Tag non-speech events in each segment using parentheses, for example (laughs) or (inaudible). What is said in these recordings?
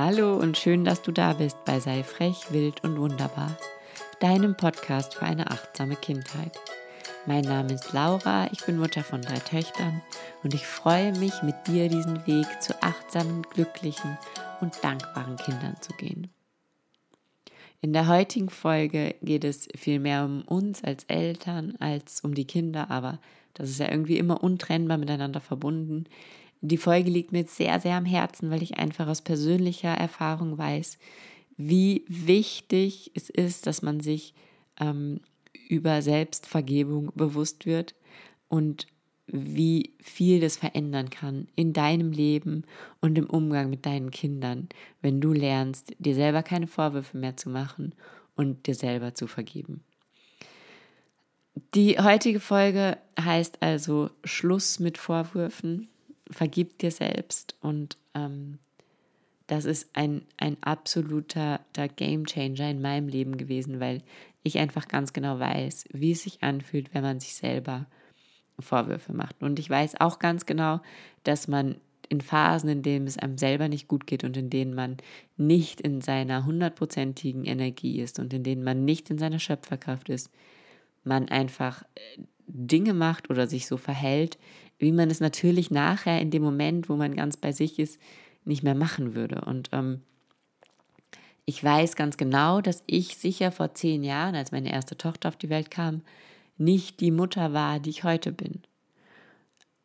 Hallo und schön, dass du da bist bei Sei frech, wild und wunderbar, deinem Podcast für eine achtsame Kindheit. Mein Name ist Laura, ich bin Mutter von drei Töchtern und ich freue mich, mit dir diesen Weg zu achtsamen, glücklichen und dankbaren Kindern zu gehen. In der heutigen Folge geht es viel mehr um uns als Eltern als um die Kinder, aber das ist ja irgendwie immer untrennbar miteinander verbunden. Die Folge liegt mir sehr, sehr am Herzen, weil ich einfach aus persönlicher Erfahrung weiß, wie wichtig es ist, dass man sich ähm, über Selbstvergebung bewusst wird und wie viel das verändern kann in deinem Leben und im Umgang mit deinen Kindern, wenn du lernst, dir selber keine Vorwürfe mehr zu machen und dir selber zu vergeben. Die heutige Folge heißt also Schluss mit Vorwürfen vergib dir selbst. Und ähm, das ist ein, ein absoluter Game Changer in meinem Leben gewesen, weil ich einfach ganz genau weiß, wie es sich anfühlt, wenn man sich selber Vorwürfe macht. Und ich weiß auch ganz genau, dass man in Phasen, in denen es einem selber nicht gut geht und in denen man nicht in seiner hundertprozentigen Energie ist und in denen man nicht in seiner Schöpferkraft ist, man einfach äh, Dinge macht oder sich so verhält, wie man es natürlich nachher in dem Moment, wo man ganz bei sich ist, nicht mehr machen würde. Und ähm, ich weiß ganz genau, dass ich sicher vor zehn Jahren, als meine erste Tochter auf die Welt kam, nicht die Mutter war, die ich heute bin.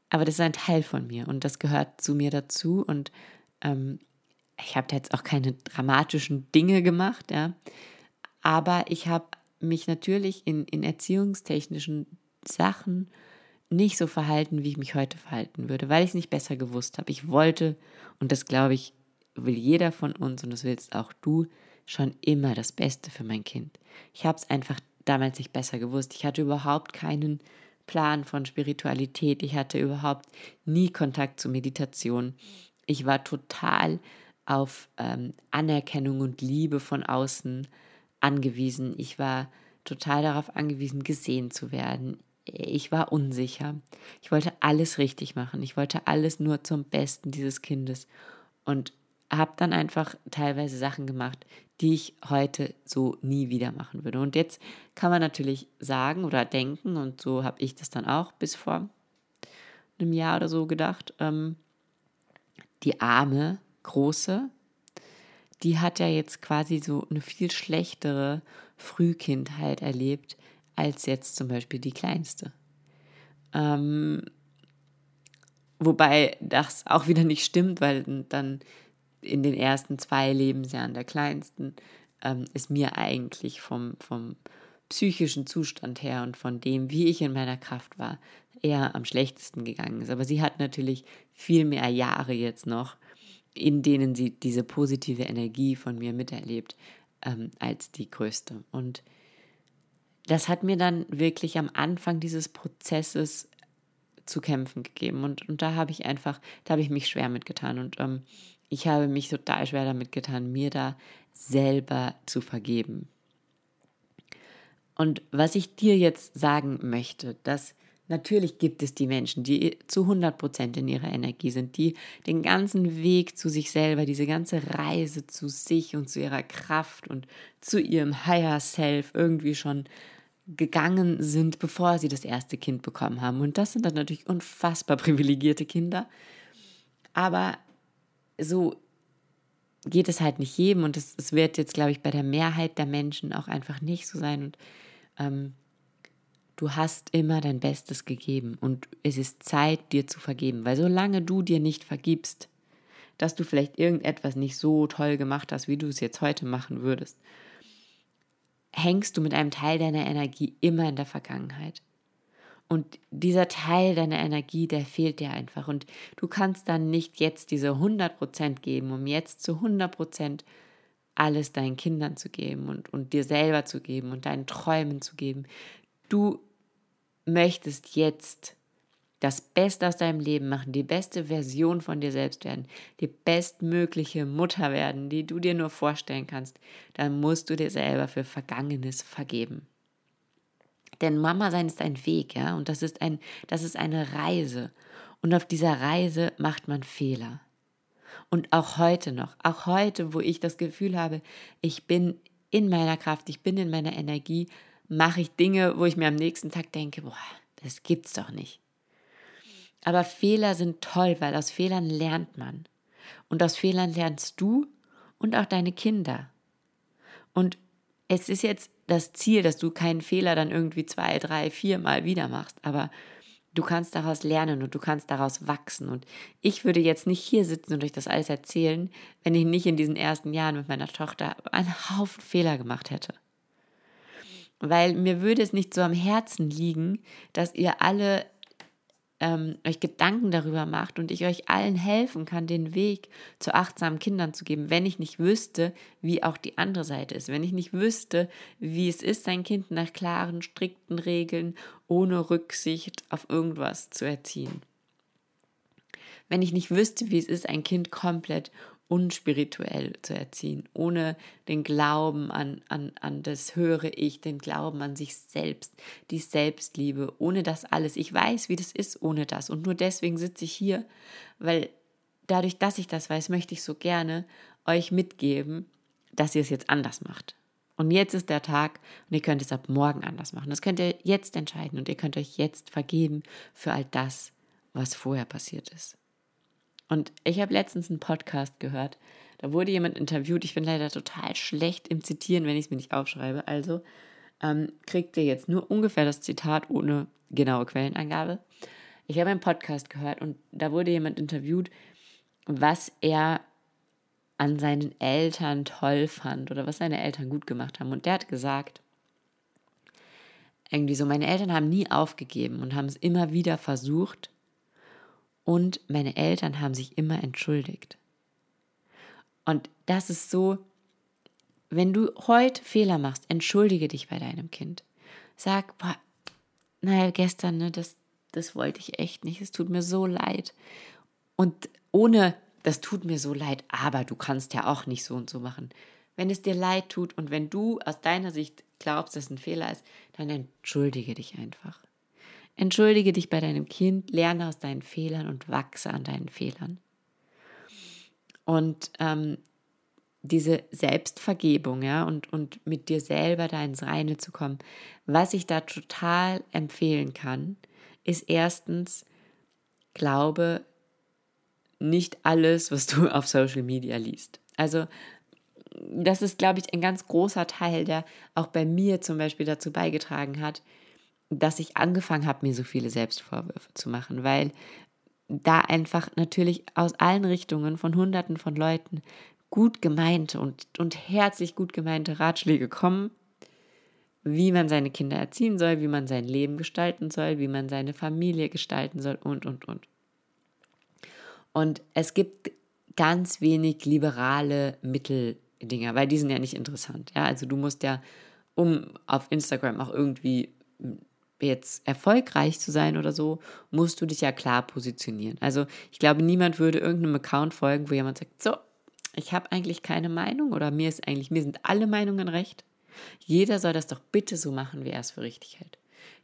Aber das ist ein Teil von mir und das gehört zu mir dazu. Und ähm, ich habe jetzt auch keine dramatischen Dinge gemacht, ja. Aber ich habe mich natürlich in, in erziehungstechnischen Sachen nicht so verhalten, wie ich mich heute verhalten würde, weil ich es nicht besser gewusst habe. Ich wollte, und das glaube ich, will jeder von uns und das willst auch du, schon immer das Beste für mein Kind. Ich habe es einfach damals nicht besser gewusst. Ich hatte überhaupt keinen Plan von Spiritualität. Ich hatte überhaupt nie Kontakt zu Meditation. Ich war total auf ähm, Anerkennung und Liebe von außen angewiesen. Ich war total darauf angewiesen, gesehen zu werden ich war unsicher. Ich wollte alles richtig machen. Ich wollte alles nur zum Besten dieses Kindes und habe dann einfach teilweise Sachen gemacht, die ich heute so nie wieder machen würde. Und jetzt kann man natürlich sagen oder denken, und so habe ich das dann auch bis vor einem Jahr oder so gedacht, ähm, die arme, große, die hat ja jetzt quasi so eine viel schlechtere Frühkindheit erlebt, als jetzt zum Beispiel die kleinste. Ähm, wobei das auch wieder nicht stimmt, weil dann in den ersten zwei Lebensjahren der kleinsten ähm, ist mir eigentlich vom, vom psychischen Zustand her und von dem, wie ich in meiner Kraft war, eher am schlechtesten gegangen ist. Aber sie hat natürlich viel mehr Jahre jetzt noch, in denen sie diese positive Energie von mir miterlebt, ähm, als die größte. Und das hat mir dann wirklich am Anfang dieses Prozesses zu kämpfen gegeben. Und, und da habe ich einfach, da habe ich mich schwer mitgetan. Und ähm, ich habe mich total schwer damit getan, mir da selber zu vergeben. Und was ich dir jetzt sagen möchte, dass natürlich gibt es die Menschen, die zu 100 Prozent in ihrer Energie sind, die den ganzen Weg zu sich selber, diese ganze Reise zu sich und zu ihrer Kraft und zu ihrem Higher Self irgendwie schon gegangen sind, bevor sie das erste Kind bekommen haben. Und das sind dann natürlich unfassbar (laughs) privilegierte Kinder. Aber so geht es halt nicht jedem und es, es wird jetzt, glaube ich, bei der Mehrheit der Menschen auch einfach nicht so sein. Und ähm, du hast immer dein Bestes gegeben und es ist Zeit, dir zu vergeben. Weil solange du dir nicht vergibst, dass du vielleicht irgendetwas nicht so toll gemacht hast, wie du es jetzt heute machen würdest, hängst du mit einem Teil deiner Energie immer in der Vergangenheit. Und dieser Teil deiner Energie, der fehlt dir einfach. Und du kannst dann nicht jetzt diese 100% geben, um jetzt zu 100% alles deinen Kindern zu geben und, und dir selber zu geben und deinen Träumen zu geben. Du möchtest jetzt das Beste aus deinem Leben machen, die beste Version von dir selbst werden, die bestmögliche Mutter werden, die du dir nur vorstellen kannst, dann musst du dir selber für Vergangenes vergeben. Denn Mama sein ist ein Weg, ja, und das ist ein, das ist eine Reise. Und auf dieser Reise macht man Fehler. Und auch heute noch, auch heute, wo ich das Gefühl habe, ich bin in meiner Kraft, ich bin in meiner Energie, mache ich Dinge, wo ich mir am nächsten Tag denke, boah, das gibt's doch nicht. Aber Fehler sind toll, weil aus Fehlern lernt man. Und aus Fehlern lernst du und auch deine Kinder. Und es ist jetzt das Ziel, dass du keinen Fehler dann irgendwie zwei, drei, vier Mal wieder machst, aber du kannst daraus lernen und du kannst daraus wachsen. Und ich würde jetzt nicht hier sitzen und euch das alles erzählen, wenn ich nicht in diesen ersten Jahren mit meiner Tochter einen Haufen Fehler gemacht hätte. Weil mir würde es nicht so am Herzen liegen, dass ihr alle ähm, euch Gedanken darüber macht und ich euch allen helfen kann, den Weg zu achtsamen Kindern zu geben, wenn ich nicht wüsste, wie auch die andere Seite ist, wenn ich nicht wüsste, wie es ist, sein Kind nach klaren, strikten Regeln ohne Rücksicht auf irgendwas zu erziehen. Wenn ich nicht wüsste, wie es ist, ein Kind komplett unspirituell zu erziehen, ohne den Glauben an, an, an das höhere Ich, den Glauben an sich selbst, die Selbstliebe, ohne das alles. Ich weiß, wie das ist ohne das. Und nur deswegen sitze ich hier, weil dadurch, dass ich das weiß, möchte ich so gerne euch mitgeben, dass ihr es jetzt anders macht. Und jetzt ist der Tag und ihr könnt es ab morgen anders machen. Das könnt ihr jetzt entscheiden und ihr könnt euch jetzt vergeben für all das, was vorher passiert ist. Und ich habe letztens einen Podcast gehört. Da wurde jemand interviewt. Ich bin leider total schlecht im Zitieren, wenn ich es mir nicht aufschreibe. Also ähm, kriegt ihr jetzt nur ungefähr das Zitat ohne genaue Quellenangabe. Ich habe einen Podcast gehört und da wurde jemand interviewt, was er an seinen Eltern toll fand oder was seine Eltern gut gemacht haben. Und der hat gesagt, irgendwie so, meine Eltern haben nie aufgegeben und haben es immer wieder versucht und meine Eltern haben sich immer entschuldigt. Und das ist so, wenn du heute Fehler machst, entschuldige dich bei deinem Kind. Sag, boah, naja, gestern, ne, das, das wollte ich echt nicht, es tut mir so leid. Und ohne, das tut mir so leid, aber du kannst ja auch nicht so und so machen. Wenn es dir leid tut und wenn du aus deiner Sicht glaubst, dass es ein Fehler ist, dann entschuldige dich einfach. Entschuldige dich bei deinem Kind, lerne aus deinen Fehlern und wachse an deinen Fehlern. Und ähm, diese Selbstvergebung, ja, und, und mit dir selber da ins Reine zu kommen. Was ich da total empfehlen kann, ist erstens, glaube nicht alles, was du auf Social Media liest. Also, das ist, glaube ich, ein ganz großer Teil, der auch bei mir zum Beispiel dazu beigetragen hat, dass ich angefangen habe, mir so viele Selbstvorwürfe zu machen, weil da einfach natürlich aus allen Richtungen von Hunderten von Leuten gut gemeinte und, und herzlich gut gemeinte Ratschläge kommen, wie man seine Kinder erziehen soll, wie man sein Leben gestalten soll, wie man seine Familie gestalten soll und, und, und. Und es gibt ganz wenig liberale Mitteldinger, weil die sind ja nicht interessant. Ja, also du musst ja, um auf Instagram auch irgendwie jetzt erfolgreich zu sein oder so, musst du dich ja klar positionieren. Also ich glaube, niemand würde irgendeinem Account folgen, wo jemand sagt, so, ich habe eigentlich keine Meinung oder mir ist eigentlich, mir sind alle Meinungen recht. Jeder soll das doch bitte so machen, wie er es für richtig hält.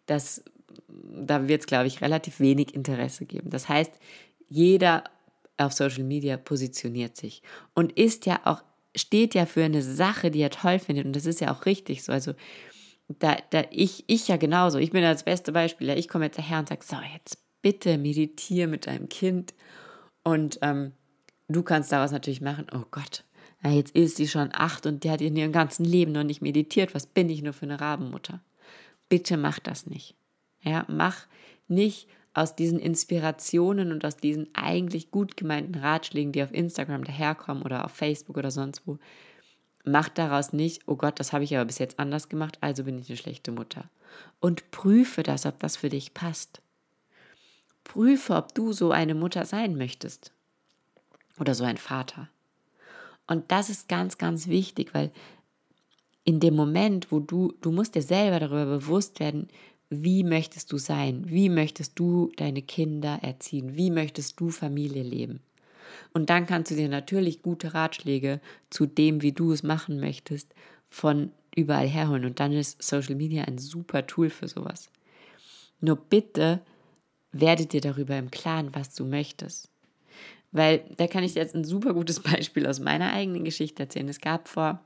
Das, da wird es, glaube ich, relativ wenig Interesse geben. Das heißt, jeder auf Social Media positioniert sich und ist ja auch, steht ja für eine Sache, die er toll findet und das ist ja auch richtig so. Also da, da ich, ich ja genauso, ich bin das beste Beispiel. Ich komme jetzt daher und sage, so, jetzt bitte meditiere mit deinem Kind. Und ähm, du kannst daraus natürlich machen, oh Gott, na, jetzt ist sie schon acht und die hat in ihrem ganzen Leben noch nicht meditiert. Was bin ich nur für eine Rabenmutter? Bitte mach das nicht. Ja, mach nicht aus diesen Inspirationen und aus diesen eigentlich gut gemeinten Ratschlägen, die auf Instagram daherkommen oder auf Facebook oder sonst wo, Mach daraus nicht, oh Gott, das habe ich aber bis jetzt anders gemacht, also bin ich eine schlechte Mutter. Und prüfe das, ob das für dich passt. Prüfe, ob du so eine Mutter sein möchtest oder so ein Vater. Und das ist ganz, ganz wichtig, weil in dem Moment, wo du, du musst dir selber darüber bewusst werden, wie möchtest du sein, wie möchtest du deine Kinder erziehen, wie möchtest du Familie leben. Und dann kannst du dir natürlich gute Ratschläge zu dem, wie du es machen möchtest, von überall herholen. Und dann ist Social Media ein super Tool für sowas. Nur bitte werde dir darüber im Klaren, was du möchtest. Weil da kann ich jetzt ein super gutes (laughs) Beispiel aus meiner eigenen Geschichte erzählen. Es gab vor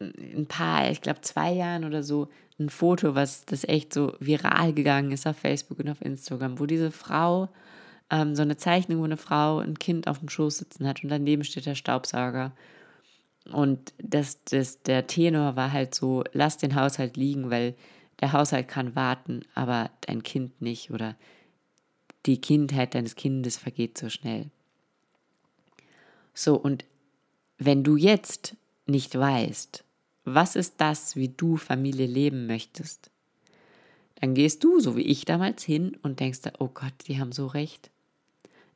ein paar, ich glaube zwei Jahren oder so, ein Foto, was das echt so viral gegangen ist auf Facebook und auf Instagram, wo diese Frau, ähm, so eine Zeichnung, wo eine Frau ein Kind auf dem Schoß sitzen hat und daneben steht der Staubsauger. Und das, das, der Tenor war halt so, lass den Haushalt liegen, weil der Haushalt kann warten, aber dein Kind nicht oder die Kindheit deines Kindes vergeht so schnell. So, und wenn du jetzt nicht weißt, was ist das, wie du Familie leben möchtest? Dann gehst du, so wie ich damals, hin und denkst, oh Gott, die haben so recht.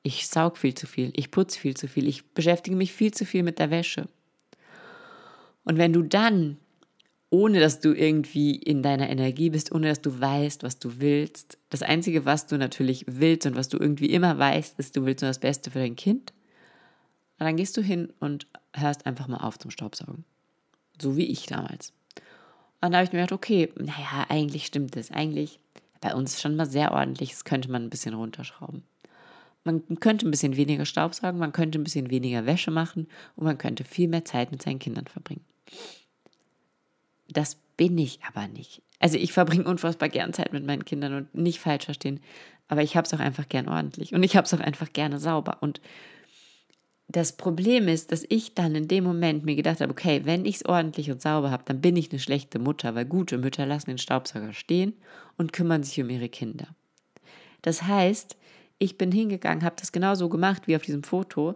Ich saug viel zu viel, ich putze viel zu viel, ich beschäftige mich viel zu viel mit der Wäsche. Und wenn du dann, ohne dass du irgendwie in deiner Energie bist, ohne dass du weißt, was du willst, das Einzige, was du natürlich willst und was du irgendwie immer weißt, ist, du willst nur das Beste für dein Kind, dann gehst du hin und hörst einfach mal auf zum Staubsaugen. So wie ich damals. Und dann habe ich mir gedacht, okay, naja, eigentlich stimmt das. Eigentlich bei uns schon mal sehr ordentlich. Das könnte man ein bisschen runterschrauben. Man könnte ein bisschen weniger Staubsaugen, man könnte ein bisschen weniger Wäsche machen und man könnte viel mehr Zeit mit seinen Kindern verbringen. Das bin ich aber nicht. Also ich verbringe unfassbar gern Zeit mit meinen Kindern und nicht falsch verstehen, aber ich habe es auch einfach gern ordentlich und ich habe es auch einfach gerne sauber. Und das Problem ist, dass ich dann in dem Moment mir gedacht habe, okay, wenn ich es ordentlich und sauber habe, dann bin ich eine schlechte Mutter, weil gute Mütter lassen den Staubsauger stehen und kümmern sich um ihre Kinder. Das heißt, ich bin hingegangen, habe das genauso gemacht wie auf diesem Foto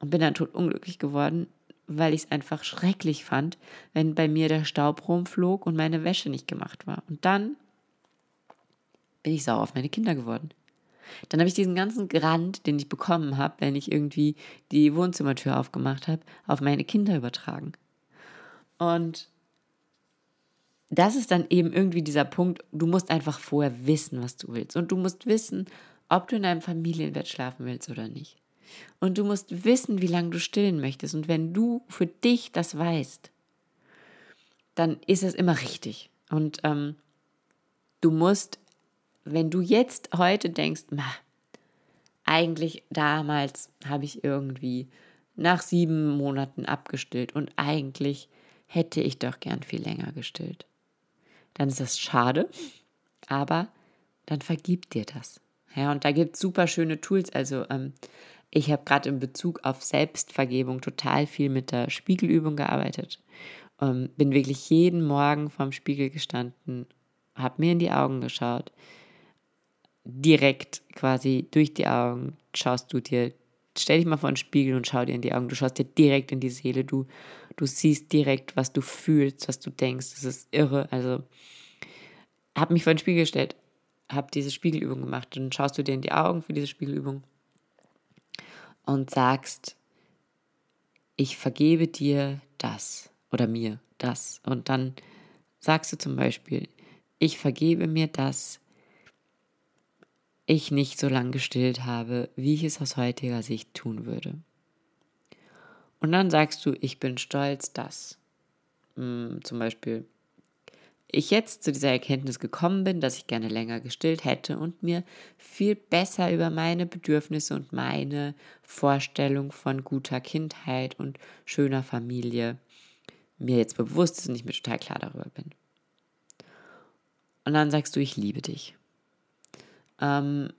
und bin dann tot unglücklich geworden, weil ich es einfach schrecklich fand, wenn bei mir der Staub rumflog und meine Wäsche nicht gemacht war. Und dann bin ich sauer auf meine Kinder geworden. Dann habe ich diesen ganzen Grant, den ich bekommen habe, wenn ich irgendwie die Wohnzimmertür aufgemacht habe, auf meine Kinder übertragen. Und das ist dann eben irgendwie dieser Punkt, du musst einfach vorher wissen, was du willst. Und du musst wissen, ob du in einem Familienbett schlafen willst oder nicht. Und du musst wissen, wie lange du stillen möchtest. Und wenn du für dich das weißt, dann ist es immer richtig. Und ähm, du musst wenn du jetzt heute denkst, eigentlich damals habe ich irgendwie nach sieben Monaten abgestillt und eigentlich hätte ich doch gern viel länger gestillt, dann ist das schade, aber dann vergib dir das. Ja, und da gibt es super schöne Tools. Also ähm, ich habe gerade in Bezug auf Selbstvergebung total viel mit der Spiegelübung gearbeitet. Ähm, bin wirklich jeden Morgen vorm Spiegel gestanden, habe mir in die Augen geschaut, direkt quasi durch die Augen schaust du dir, stell dich mal vor einen Spiegel und schau dir in die Augen, du schaust dir direkt in die Seele, du, du siehst direkt, was du fühlst, was du denkst, das ist irre, also habe mich vor den Spiegel gestellt, habe diese Spiegelübung gemacht und schaust du dir in die Augen für diese Spiegelübung und sagst, ich vergebe dir das oder mir das und dann sagst du zum Beispiel, ich vergebe mir das, ich nicht so lange gestillt habe, wie ich es aus heutiger Sicht tun würde. Und dann sagst du, ich bin stolz, dass hm, zum Beispiel ich jetzt zu dieser Erkenntnis gekommen bin, dass ich gerne länger gestillt hätte und mir viel besser über meine Bedürfnisse und meine Vorstellung von guter Kindheit und schöner Familie mir jetzt bewusst ist und ich mir total klar darüber bin. Und dann sagst du, ich liebe dich. Ähm,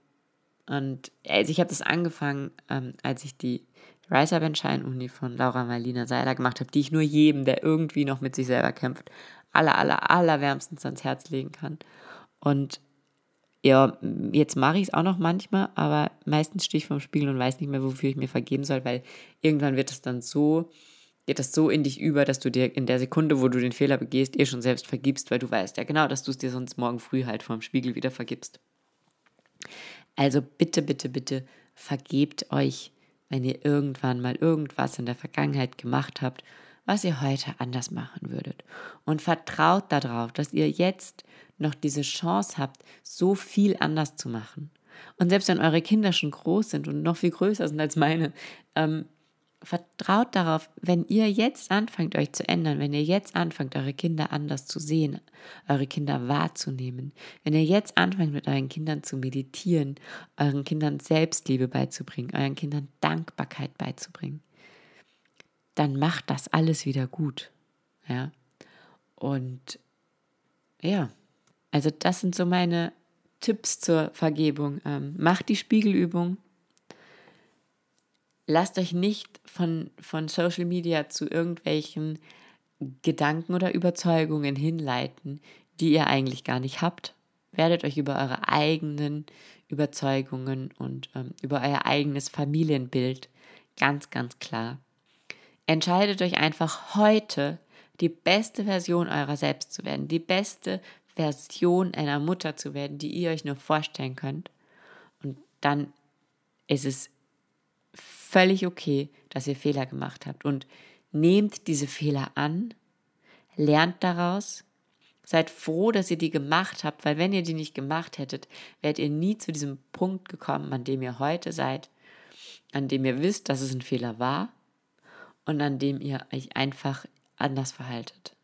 und also ich habe das angefangen, ähm, als ich die Rise Up Shine Uni von Laura Marlina Seiler gemacht habe, die ich nur jedem, der irgendwie noch mit sich selber kämpft, aller, aller, aller wärmstens ans Herz legen kann. Und ja, jetzt mache ich es auch noch manchmal, aber meistens stehe ich vorm Spiegel und weiß nicht mehr, wofür ich mir vergeben soll, weil irgendwann wird es dann so, geht das so in dich über, dass du dir in der Sekunde, wo du den Fehler begehst, eh schon selbst vergibst, weil du weißt ja genau, dass du es dir sonst morgen früh halt vorm Spiegel wieder vergibst. Also bitte, bitte, bitte vergebt euch, wenn ihr irgendwann mal irgendwas in der Vergangenheit gemacht habt, was ihr heute anders machen würdet. Und vertraut darauf, dass ihr jetzt noch diese Chance habt, so viel anders zu machen. Und selbst wenn eure Kinder schon groß sind und noch viel größer sind als meine, ähm, vertraut darauf, wenn ihr jetzt anfangt, euch zu ändern, wenn ihr jetzt anfangt, eure Kinder anders zu sehen, eure Kinder wahrzunehmen, wenn ihr jetzt anfangt, mit euren Kindern zu meditieren, euren Kindern Selbstliebe beizubringen, euren Kindern Dankbarkeit beizubringen, dann macht das alles wieder gut. Ja. Und ja, also das sind so meine Tipps zur Vergebung. Ähm, macht die Spiegelübung, lasst euch nicht von, von Social Media zu irgendwelchen Gedanken oder Überzeugungen hinleiten, die ihr eigentlich gar nicht habt. Werdet euch über eure eigenen Überzeugungen und ähm, über euer eigenes Familienbild ganz, ganz klar. Entscheidet euch einfach heute, die beste Version eurer selbst zu werden, die beste Version einer Mutter zu werden, die ihr euch nur vorstellen könnt. Und dann ist es völlig okay, dass ihr Fehler gemacht habt. Und nehmt diese Fehler an, lernt daraus, seid froh, dass ihr die gemacht habt, weil wenn ihr die nicht gemacht hättet, wärt ihr nie zu diesem Punkt gekommen, an dem ihr heute seid, an dem ihr wisst, dass es ein Fehler war und an dem ihr euch einfach anders verhaltet.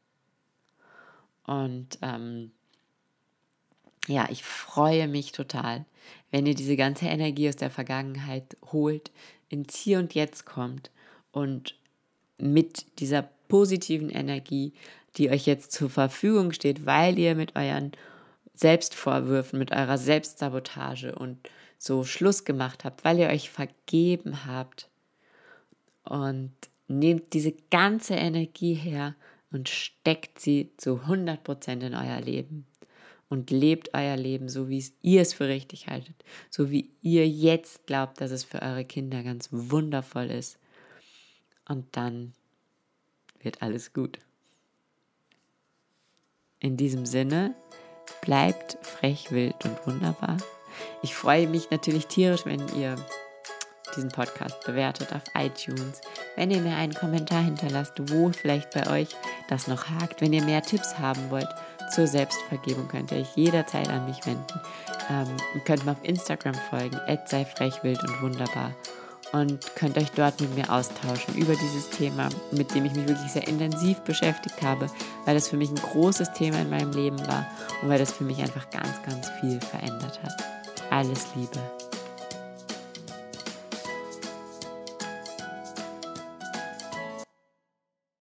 Und ähm, ja, ich freue mich total, wenn ihr diese ganze Energie aus der Vergangenheit holt, ins Hier und Jetzt kommt und mit dieser positiven Energie, die euch jetzt zur Verfügung steht, weil ihr mit euren Selbstvorwürfen, mit eurer Selbstsabotage und so Schluss gemacht habt, weil ihr euch vergeben habt und nehmt diese ganze Energie her und steckt sie zu 100% in euer Leben und lebt euer Leben so, wie ihr es für richtig haltet, so wie ihr jetzt glaubt, dass es für eure Kinder ganz wundervoll ist. Und dann wird alles gut. In diesem Sinne, bleibt frech, wild und wunderbar. Ich freue mich natürlich tierisch, wenn ihr diesen Podcast bewertet auf iTunes, wenn ihr mir einen Kommentar hinterlasst, wo vielleicht bei euch das noch hakt, wenn ihr mehr Tipps haben wollt zur Selbstvergebung könnt ihr euch jederzeit an mich wenden. Ähm, könnt mir auf Instagram folgen, sei frech, wild und wunderbar. Und könnt euch dort mit mir austauschen über dieses Thema, mit dem ich mich wirklich sehr intensiv beschäftigt habe, weil das für mich ein großes Thema in meinem Leben war und weil das für mich einfach ganz, ganz viel verändert hat. Alles Liebe.